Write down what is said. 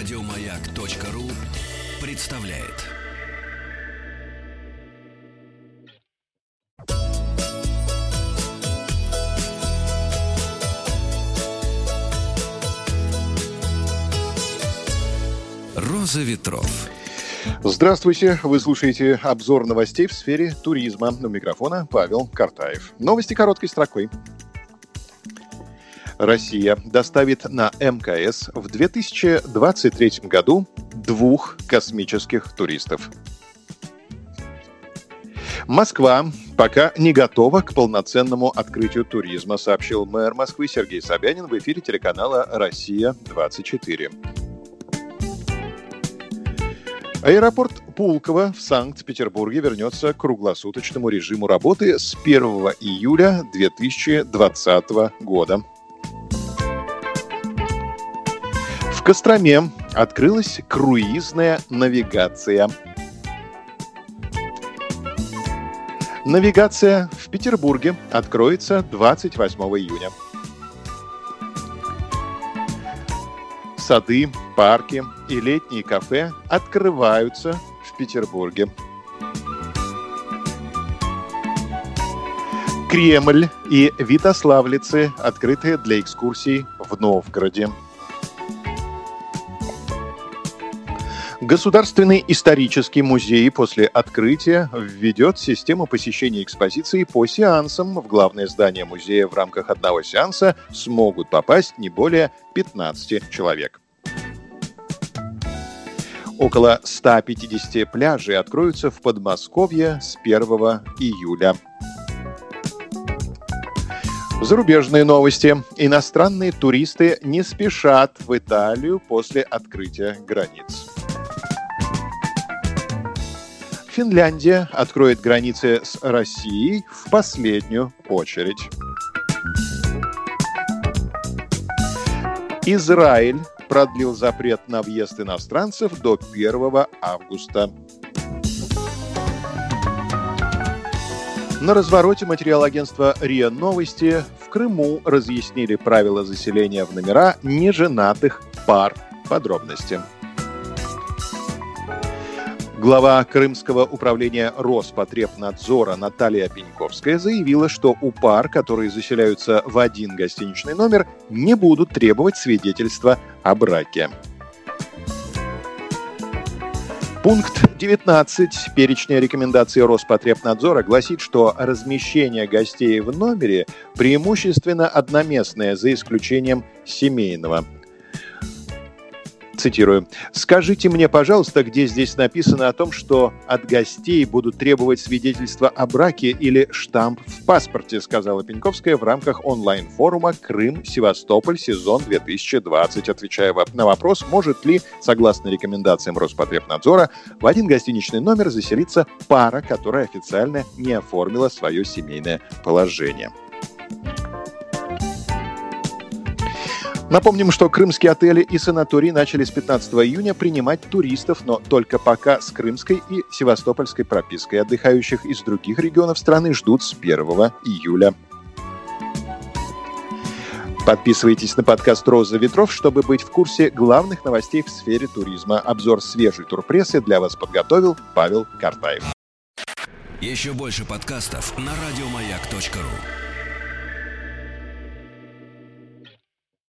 Радиомаяк.ру представляет. Роза ветров. Здравствуйте, вы слушаете обзор новостей в сфере туризма. У микрофона Павел Картаев. Новости короткой строкой. Россия доставит на МКС в 2023 году двух космических туристов. Москва пока не готова к полноценному открытию туризма, сообщил мэр Москвы Сергей Собянин в эфире телеканала «Россия-24». Аэропорт Пулково в Санкт-Петербурге вернется к круглосуточному режиму работы с 1 июля 2020 года. В Костроме открылась круизная навигация. Навигация в Петербурге откроется 28 июня. Сады, парки и летние кафе открываются в Петербурге. Кремль и Витославлицы открыты для экскурсий в Новгороде. Государственный исторический музей после открытия введет систему посещения экспозиции по сеансам. В главное здание музея в рамках одного сеанса смогут попасть не более 15 человек. Около 150 пляжей откроются в Подмосковье с 1 июля. Зарубежные новости. Иностранные туристы не спешат в Италию после открытия границ. Финляндия откроет границы с Россией в последнюю очередь. Израиль продлил запрет на въезд иностранцев до 1 августа. На развороте материал агентства РИА Новости в Крыму разъяснили правила заселения в номера неженатых пар. Подробности. Глава Крымского управления Роспотребнадзора Наталья Пеньковская заявила, что у пар, которые заселяются в один гостиничный номер, не будут требовать свидетельства о браке. Пункт 19 перечня рекомендаций Роспотребнадзора гласит, что размещение гостей в номере преимущественно одноместное, за исключением семейного – Цитирую. «Скажите мне, пожалуйста, где здесь написано о том, что от гостей будут требовать свидетельства о браке или штамп в паспорте», сказала Пеньковская в рамках онлайн-форума «Крым-Севастополь. Сезон 2020», отвечая на вопрос, может ли, согласно рекомендациям Роспотребнадзора, в один гостиничный номер заселиться пара, которая официально не оформила свое семейное положение. Напомним, что крымские отели и санатории начали с 15 июня принимать туристов, но только пока с крымской и севастопольской пропиской. Отдыхающих из других регионов страны ждут с 1 июля. Подписывайтесь на подкаст «Роза ветров», чтобы быть в курсе главных новостей в сфере туризма. Обзор свежей турпрессы для вас подготовил Павел Картаев. Еще больше подкастов на радиомаяк.ру